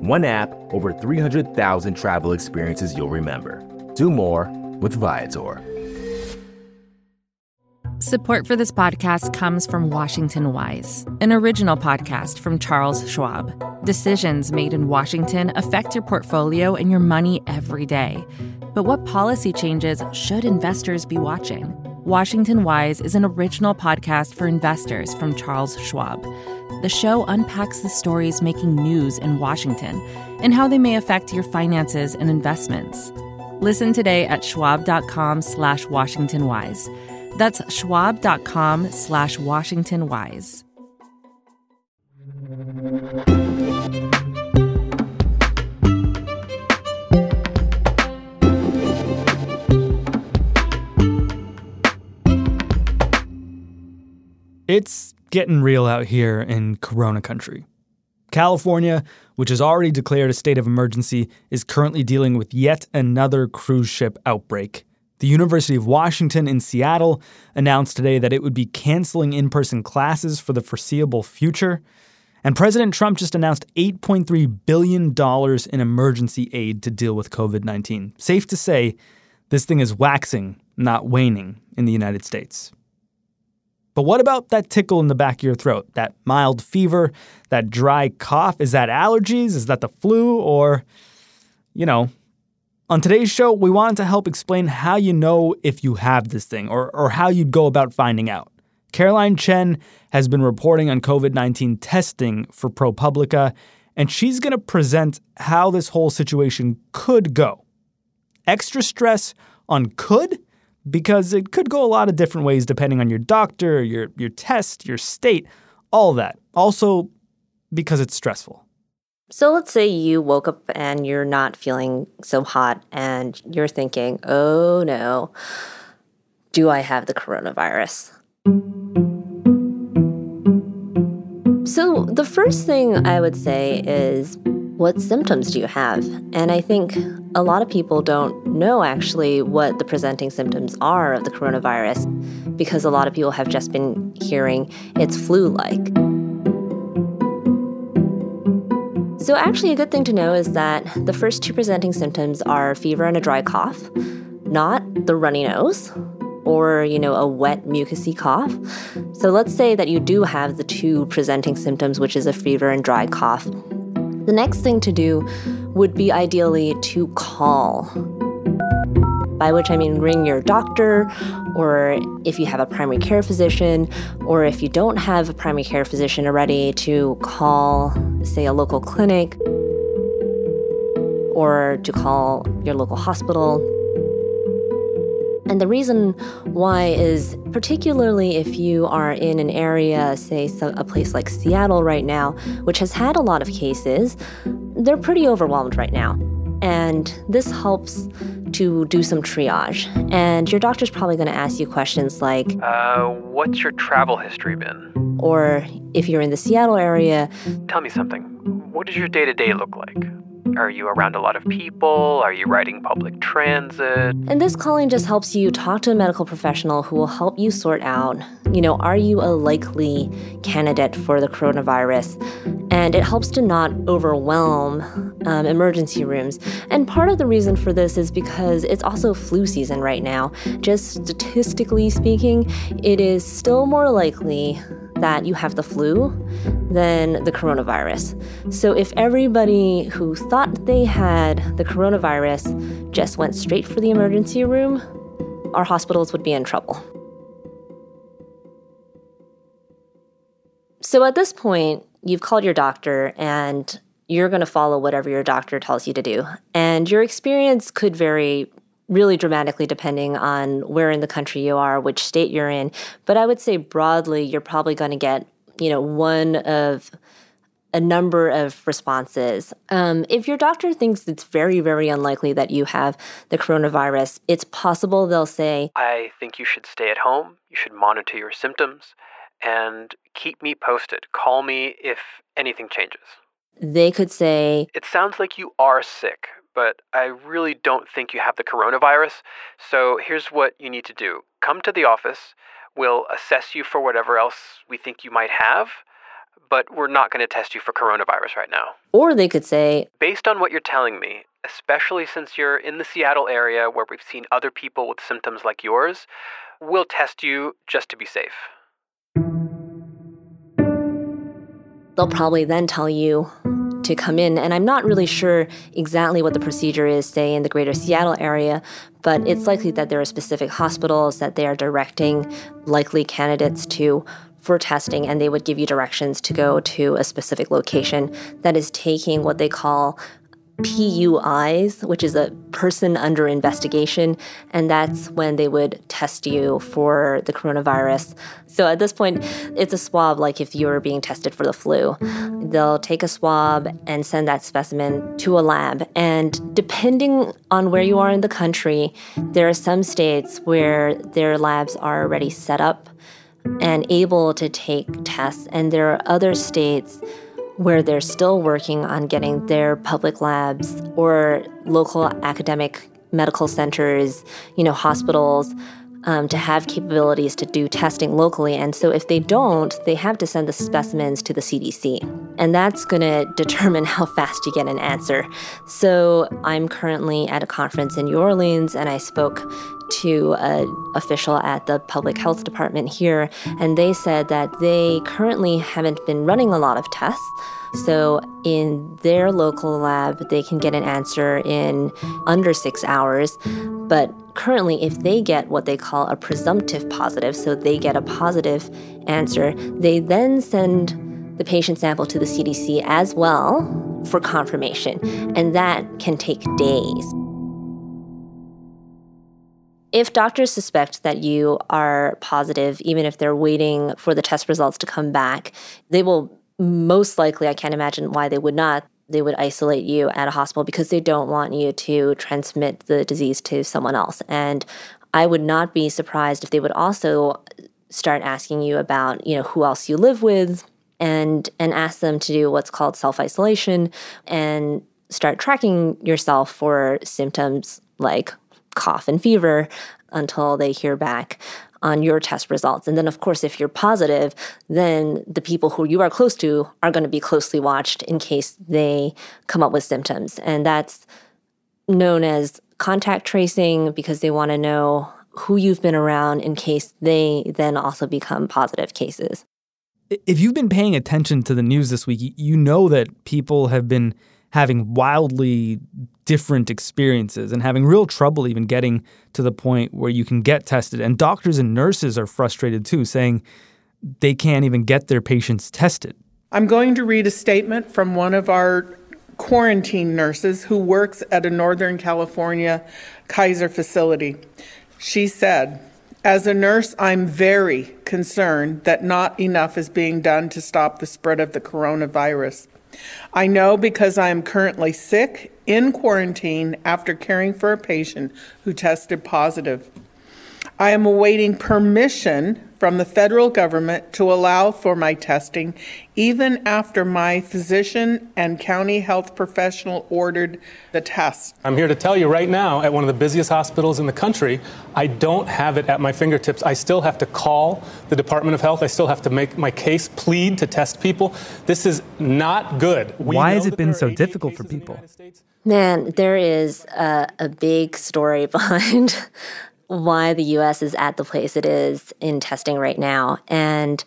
One app, over 300,000 travel experiences you'll remember. Do more with Viator. Support for this podcast comes from Washington Wise, an original podcast from Charles Schwab. Decisions made in Washington affect your portfolio and your money every day. But what policy changes should investors be watching? Washington Wise is an original podcast for investors from Charles Schwab. The show unpacks the stories making news in Washington and how they may affect your finances and investments. Listen today at schwab.com slash washingtonwise. That's schwab.com slash washingtonwise. It's getting real out here in Corona country. California, which has already declared a state of emergency, is currently dealing with yet another cruise ship outbreak. The University of Washington in Seattle announced today that it would be canceling in person classes for the foreseeable future. And President Trump just announced $8.3 billion in emergency aid to deal with COVID 19. Safe to say, this thing is waxing, not waning, in the United States. But what about that tickle in the back of your throat? That mild fever? That dry cough? Is that allergies? Is that the flu? Or, you know, on today's show, we wanted to help explain how you know if you have this thing or, or how you'd go about finding out. Caroline Chen has been reporting on COVID 19 testing for ProPublica, and she's going to present how this whole situation could go. Extra stress on could because it could go a lot of different ways depending on your doctor, your your test, your state, all that. Also because it's stressful. So let's say you woke up and you're not feeling so hot and you're thinking, "Oh no, do I have the coronavirus?" So the first thing I would say is what symptoms do you have? And I think a lot of people don't know actually what the presenting symptoms are of the coronavirus because a lot of people have just been hearing it's flu like. So, actually, a good thing to know is that the first two presenting symptoms are fever and a dry cough, not the runny nose or, you know, a wet mucousy cough. So, let's say that you do have the two presenting symptoms, which is a fever and dry cough. The next thing to do would be ideally to call. By which I mean ring your doctor, or if you have a primary care physician, or if you don't have a primary care physician already, to call, say, a local clinic, or to call your local hospital and the reason why is particularly if you are in an area, say a place like Seattle right now, which has had a lot of cases, they're pretty overwhelmed right now. And this helps to do some triage. And your doctor's probably going to ask you questions like uh, What's your travel history been? Or if you're in the Seattle area, Tell me something. What does your day to day look like? Are you around a lot of people? Are you riding public transit? And this calling just helps you talk to a medical professional who will help you sort out, you know, are you a likely candidate for the coronavirus? And it helps to not overwhelm um, emergency rooms. And part of the reason for this is because it's also flu season right now. Just statistically speaking, it is still more likely that you have the flu than the coronavirus. So if everybody who thought they had the coronavirus just went straight for the emergency room, our hospitals would be in trouble. So at this point, you've called your doctor and you're going to follow whatever your doctor tells you to do. And your experience could vary really dramatically depending on where in the country you are, which state you're in. But I would say broadly, you're probably going to get, you know, one of a number of responses. Um, if your doctor thinks it's very, very unlikely that you have the coronavirus, it's possible they'll say, I think you should stay at home, you should monitor your symptoms, and keep me posted. Call me if anything changes. They could say, It sounds like you are sick, but I really don't think you have the coronavirus. So here's what you need to do come to the office. We'll assess you for whatever else we think you might have, but we're not going to test you for coronavirus right now. Or they could say, Based on what you're telling me, especially since you're in the Seattle area where we've seen other people with symptoms like yours, we'll test you just to be safe. they'll probably then tell you to come in. And I'm not really sure exactly what the procedure is, say, in the greater Seattle area, but it's likely that there are specific hospitals that they are directing likely candidates to for testing, and they would give you directions to go to a specific location that is taking what they call PUIs, which is a person under investigation, and that's when they would test you for the coronavirus. So at this point, it's a swab like if you were being tested for the flu. They'll take a swab and send that specimen to a lab. And depending on where you are in the country, there are some states where their labs are already set up and able to take tests, and there are other states where they're still working on getting their public labs or local academic medical centers, you know, hospitals, um, to have capabilities to do testing locally. And so if they don't, they have to send the specimens to the CDC. And that's going to determine how fast you get an answer. So I'm currently at a conference in New Orleans and I spoke to an official at the public health department here, and they said that they currently haven't been running a lot of tests. So, in their local lab, they can get an answer in under six hours. But currently, if they get what they call a presumptive positive, so they get a positive answer, they then send the patient sample to the CDC as well for confirmation. And that can take days. If doctors suspect that you are positive, even if they're waiting for the test results to come back, they will most likely, I can't imagine why they would not, they would isolate you at a hospital because they don't want you to transmit the disease to someone else. And I would not be surprised if they would also start asking you about, you know, who else you live with and and ask them to do what's called self-isolation and start tracking yourself for symptoms like cough and fever until they hear back on your test results. And then, of course, if you're positive, then the people who you are close to are going to be closely watched in case they come up with symptoms. And that's known as contact tracing because they want to know who you've been around in case they then also become positive cases. If you've been paying attention to the news this week, you know that people have been having wildly different experiences and having real trouble even getting to the point where you can get tested. And doctors and nurses are frustrated too, saying they can't even get their patients tested. I'm going to read a statement from one of our quarantine nurses who works at a Northern California Kaiser facility. She said, As a nurse, I'm very concerned that not enough is being done to stop the spread of the coronavirus. I know because I am currently sick in quarantine after caring for a patient who tested positive. I am awaiting permission from the federal government to allow for my testing, even after my physician and county health professional ordered the test. I'm here to tell you right now, at one of the busiest hospitals in the country, I don't have it at my fingertips. I still have to call the Department of Health. I still have to make my case plead to test people. This is not good. We Why has it been so difficult for people? Man, there is a, a big story behind why the US is at the place it is in testing right now. And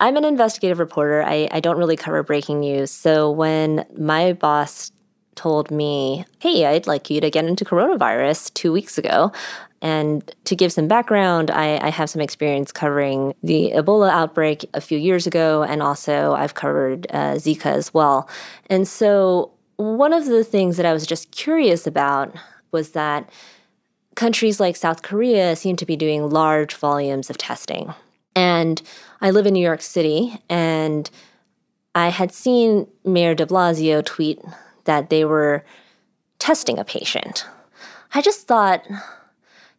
I'm an investigative reporter. I, I don't really cover breaking news. So when my boss told me, hey, I'd like you to get into coronavirus two weeks ago. And to give some background, I, I, have some experience covering the Ebola outbreak a few years ago, and also I've covered uh, Zika as well. And so, one of the things that I was just curious about was that countries like South Korea seem to be doing large volumes of testing. And I live in New York City, and I had seen Mayor de Blasio tweet that they were testing a patient. I just thought,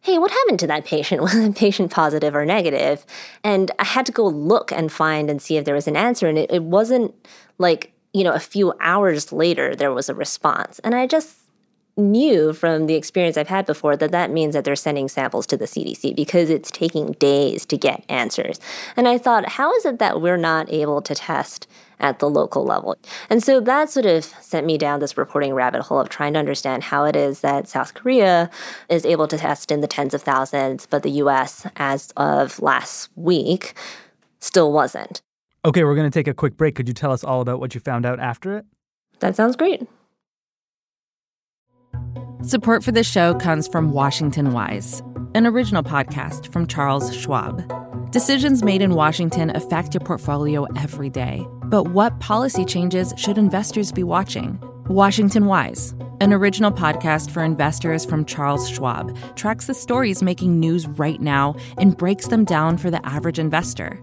hey, what happened to that patient? Was the patient positive or negative? And I had to go look and find and see if there was an answer. And it, it wasn't like, you know, a few hours later there was a response. And I just knew from the experience I've had before that that means that they're sending samples to the CDC because it's taking days to get answers. And I thought, how is it that we're not able to test at the local level? And so that sort of sent me down this reporting rabbit hole of trying to understand how it is that South Korea is able to test in the tens of thousands, but the US, as of last week, still wasn't. Okay, we're going to take a quick break. Could you tell us all about what you found out after it? That sounds great. Support for this show comes from Washington Wise, an original podcast from Charles Schwab. Decisions made in Washington affect your portfolio every day. But what policy changes should investors be watching? Washington Wise, an original podcast for investors from Charles Schwab, tracks the stories making news right now and breaks them down for the average investor.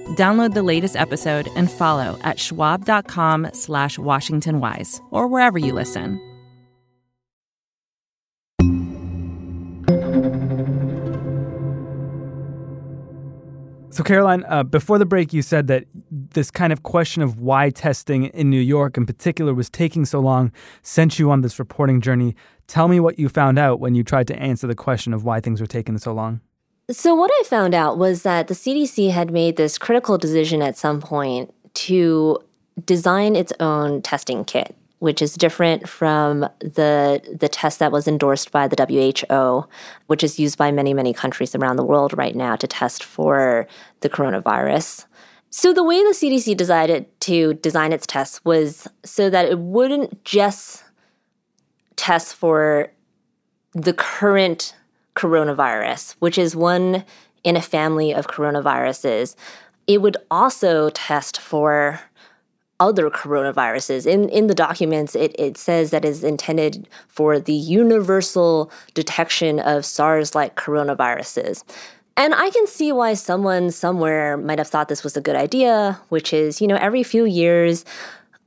Download the latest episode and follow at schwab.com slash washingtonwise or wherever you listen. So, Caroline, uh, before the break, you said that this kind of question of why testing in New York in particular was taking so long sent you on this reporting journey. Tell me what you found out when you tried to answer the question of why things were taking so long. So, what I found out was that the CDC had made this critical decision at some point to design its own testing kit, which is different from the, the test that was endorsed by the WHO, which is used by many, many countries around the world right now to test for the coronavirus. So, the way the CDC decided to design its tests was so that it wouldn't just test for the current coronavirus, which is one in a family of coronaviruses. It would also test for other coronaviruses. In in the documents, it, it says that is intended for the universal detection of SARS-like coronaviruses. And I can see why someone somewhere might have thought this was a good idea, which is, you know, every few years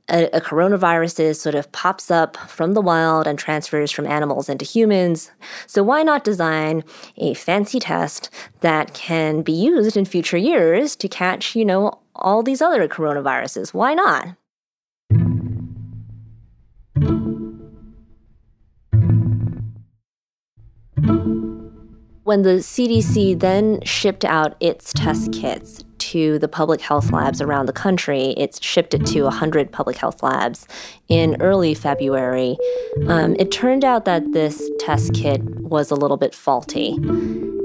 a, a, coronavirus sort of pops up from the wild and transfers from animals into humans. So why not design a fancy test that can be used in future years to catch, you know, all these other coronaviruses? Why not? When the CDC then shipped out its test kits to the public health labs around the country. It's shipped it to 100 public health labs in early February. Um, it turned out that this test kit was a little bit faulty.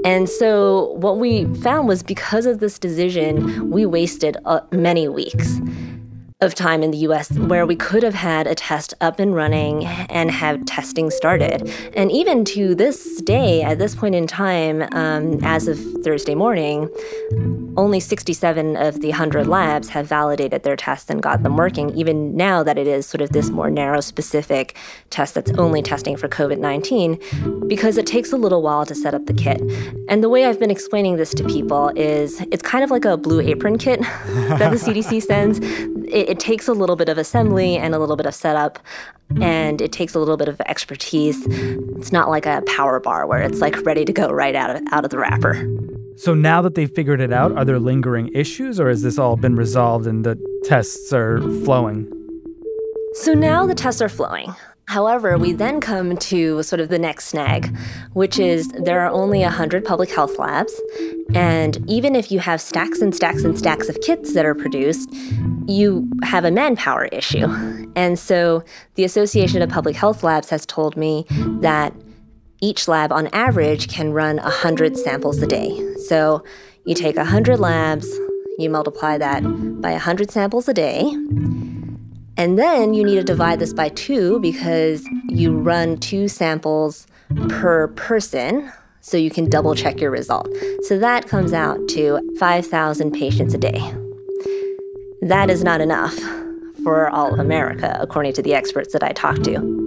And so, what we found was because of this decision, we wasted uh, many weeks of time in the US where we could have had a test up and running and have testing started. And even to this day, at this point in time, um, as of Thursday morning, only 67 of the 100 labs have validated their tests and got them working, even now that it is sort of this more narrow specific test that's only testing for COVID 19, because it takes a little while to set up the kit. And the way I've been explaining this to people is it's kind of like a blue apron kit that the CDC sends it, it takes a little bit of assembly and a little bit of setup and it takes a little bit of expertise. It's not like a power bar where it's like ready to go right out of out of the wrapper. So now that they've figured it out, are there lingering issues or has this all been resolved and the tests are flowing? So now the tests are flowing. However, we then come to sort of the next snag, which is there are only 100 public health labs. And even if you have stacks and stacks and stacks of kits that are produced, you have a manpower issue. And so the Association of Public Health Labs has told me that each lab on average can run 100 samples a day. So you take 100 labs, you multiply that by 100 samples a day, And then you need to divide this by two because you run two samples per person so you can double check your result. So that comes out to 5,000 patients a day. That is not enough for all of America, according to the experts that I talked to.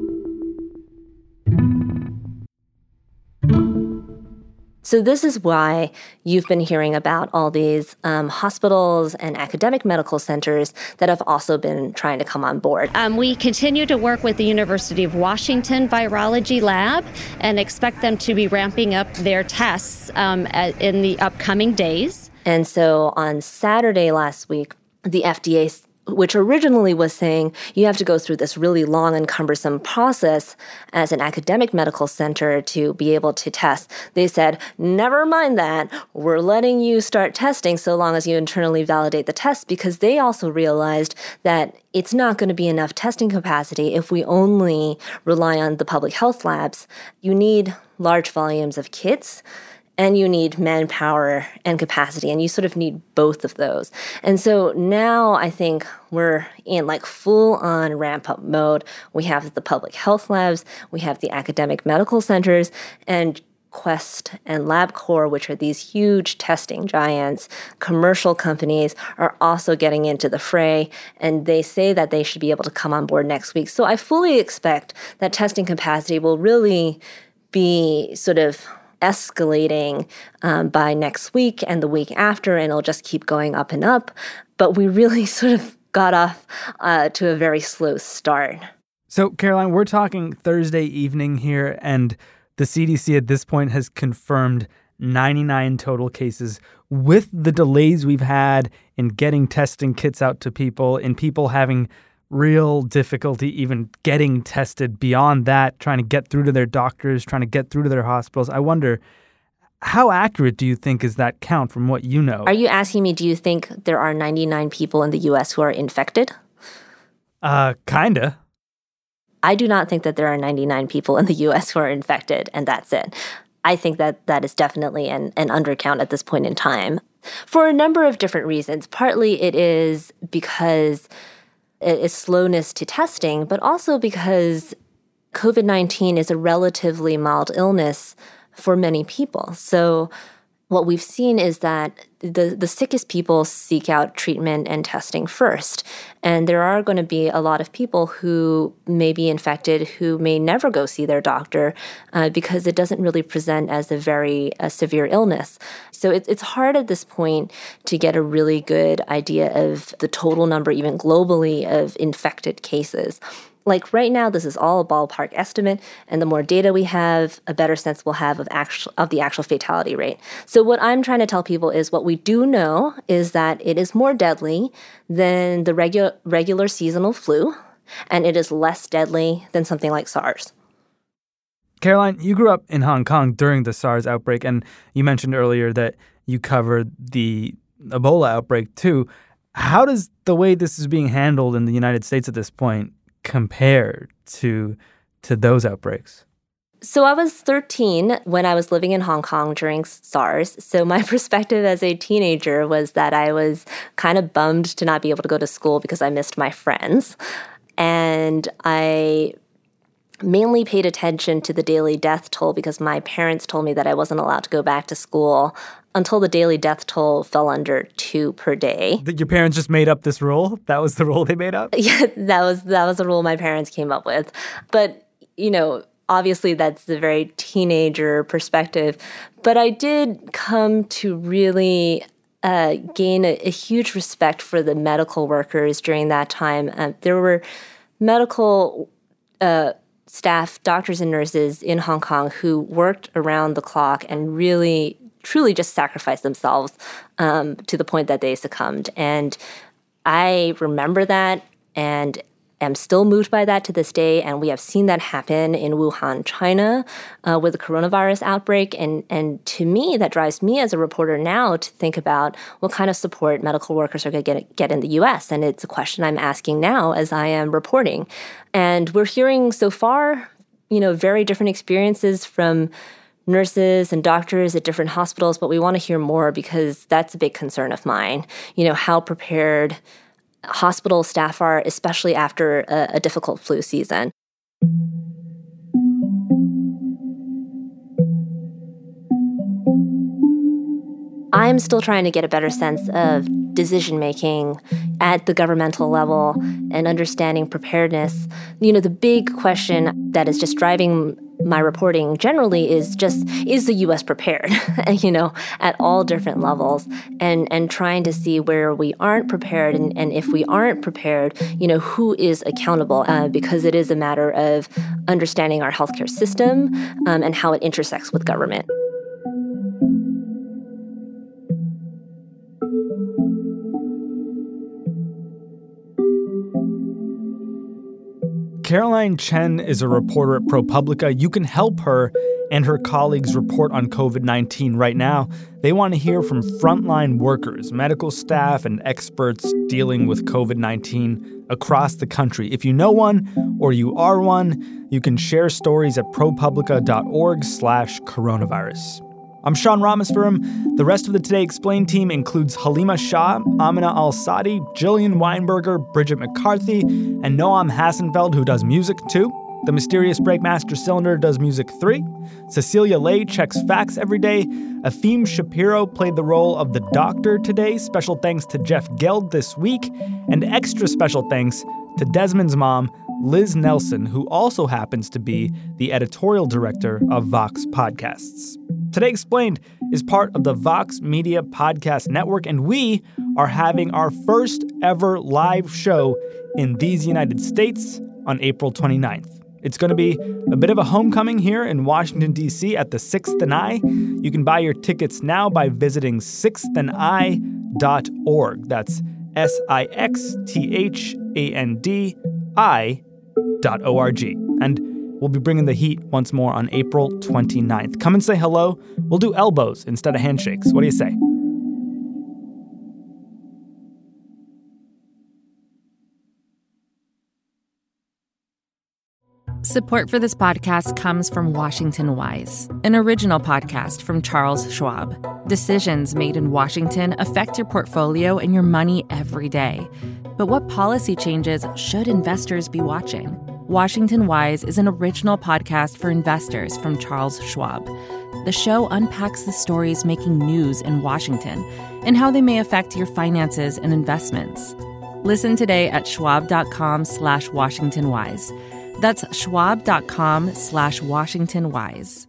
So, this is why you've been hearing about all these um, hospitals and academic medical centers that have also been trying to come on board. Um, we continue to work with the University of Washington Virology Lab and expect them to be ramping up their tests um, at, in the upcoming days. And so, on Saturday last week, the FDA which originally was saying you have to go through this really long and cumbersome process as an academic medical center to be able to test. They said, never mind that. We're letting you start testing so long as you internally validate the test because they also realized that it's not going to be enough testing capacity if we only rely on the public health labs. You need large volumes of kits and you need manpower and capacity and you sort of need both of those and so now i think we're in like full on ramp up mode we have the public health labs we have the academic medical centers and Quest and LabCorp, which are these huge testing giants, commercial companies, are also getting into the fray. And they say that they should be able to come on board next week. So I fully expect that testing capacity will really be sort of escalating um, by next week and the week after, and it'll just keep going up and up. But we really sort of got off uh, to a very slow start. So, Caroline, we're talking Thursday evening here, and the CDC at this point has confirmed 99 total cases. With the delays we've had in getting testing kits out to people, in people having real difficulty even getting tested beyond that, trying to get through to their doctors, trying to get through to their hospitals. I wonder how accurate do you think is that count from what you know? Are you asking me, do you think there are 99 people in the US who are infected? Uh, kinda. I do not think that there are 99 people in the US who are infected, and that's it. I think that that is definitely an, an undercount at this point in time for a number of different reasons. Partly it is because a slowness to testing, but also because COVID 19 is a relatively mild illness for many people. So, what we've seen is that the, the sickest people seek out treatment and testing first. And there are going to be a lot of people who may be infected who may never go see their doctor uh, because it doesn't really present as a very severe illness. So it, it's hard at this point to get a really good idea of the total number, even globally, of infected cases like right now this is all a ballpark estimate and the more data we have a better sense we'll have of actual of the actual fatality rate. So what i'm trying to tell people is what we do know is that it is more deadly than the regular regular seasonal flu and it is less deadly than something like sars. Caroline you grew up in hong kong during the sars outbreak and you mentioned earlier that you covered the ebola outbreak too. How does the way this is being handled in the united states at this point compare to to those outbreaks? So I was 13 when I was living in Hong Kong during SARS. So my perspective as a teenager was that I was kind of bummed to not be able to go to school because I missed my friends. And I mainly paid attention to the daily death toll because my parents told me that I wasn't allowed to go back to school until the daily death toll fell under two per day. Your parents just made up this rule? That was the rule they made up? Yeah, that was that was the rule my parents came up with. But, you know, obviously that's the very teenager perspective. But I did come to really uh, gain a, a, huge respect for the medical workers during that time. Um, there were medical uh, staff, doctors and nurses in Hong Kong who worked around the clock and really truly just sacrificed themselves um, to the point that they succumbed. And I remember that and am still moved by that to this day. And we have seen that happen in Wuhan, China, uh, with the coronavirus outbreak. And, and to me, that drives me as a reporter now to think about what kind of support medical workers are going to get, get in the US. And it's a question I'm asking now as I am reporting. And we're hearing so far, you know, very different experiences from nurses and doctors at different hospitals, but we want to hear more because that's a big concern of mine. You know, how prepared hospital staff are, especially after a, a difficult flu season. I'm still trying to get a better sense of decision making at the governmental level and understanding preparedness. You know, the big question that is just driving my reporting generally is just is the US prepared you know at all different levels and and trying to see where we aren't prepared and, and if we aren't prepared you know who is accountable uh, because it is a matter of understanding our healthcare system um, and how it intersects with government Caroline Chen is a reporter at ProPublica. You can help her and her colleagues report on COVID 19 right now. They want to hear from frontline workers, medical staff, and experts dealing with COVID 19 across the country. If you know one or you are one, you can share stories at propublica.org slash coronavirus. I'm Sean Rameswaram. The rest of the Today Explained team includes Halima Shah, Amina Al Sadi, Jillian Weinberger, Bridget McCarthy, and Noam Hassenfeld, who does music too. The mysterious Breakmaster Cylinder does music three. Cecilia Lei checks facts every day. Efim Shapiro played the role of the doctor today. Special thanks to Jeff Geld this week. And extra special thanks to Desmond's mom, Liz Nelson, who also happens to be the editorial director of Vox Podcasts. Today Explained is part of the Vox Media Podcast Network, and we are having our first ever live show in these United States on April 29th. It's going to be a bit of a homecoming here in Washington, D.C. at the Sixth and I. You can buy your tickets now by visiting sixthandI.org. That's S I X T H A N D I dot O R G. And We'll be bringing the heat once more on April 29th. Come and say hello. We'll do elbows instead of handshakes. What do you say? Support for this podcast comes from Washington Wise, an original podcast from Charles Schwab. Decisions made in Washington affect your portfolio and your money every day. But what policy changes should investors be watching? Washington Wise is an original podcast for investors from Charles Schwab. The show unpacks the stories making news in Washington and how they may affect your finances and investments. Listen today at schwab.com slash washingtonwise. That's schwab.com slash washingtonwise.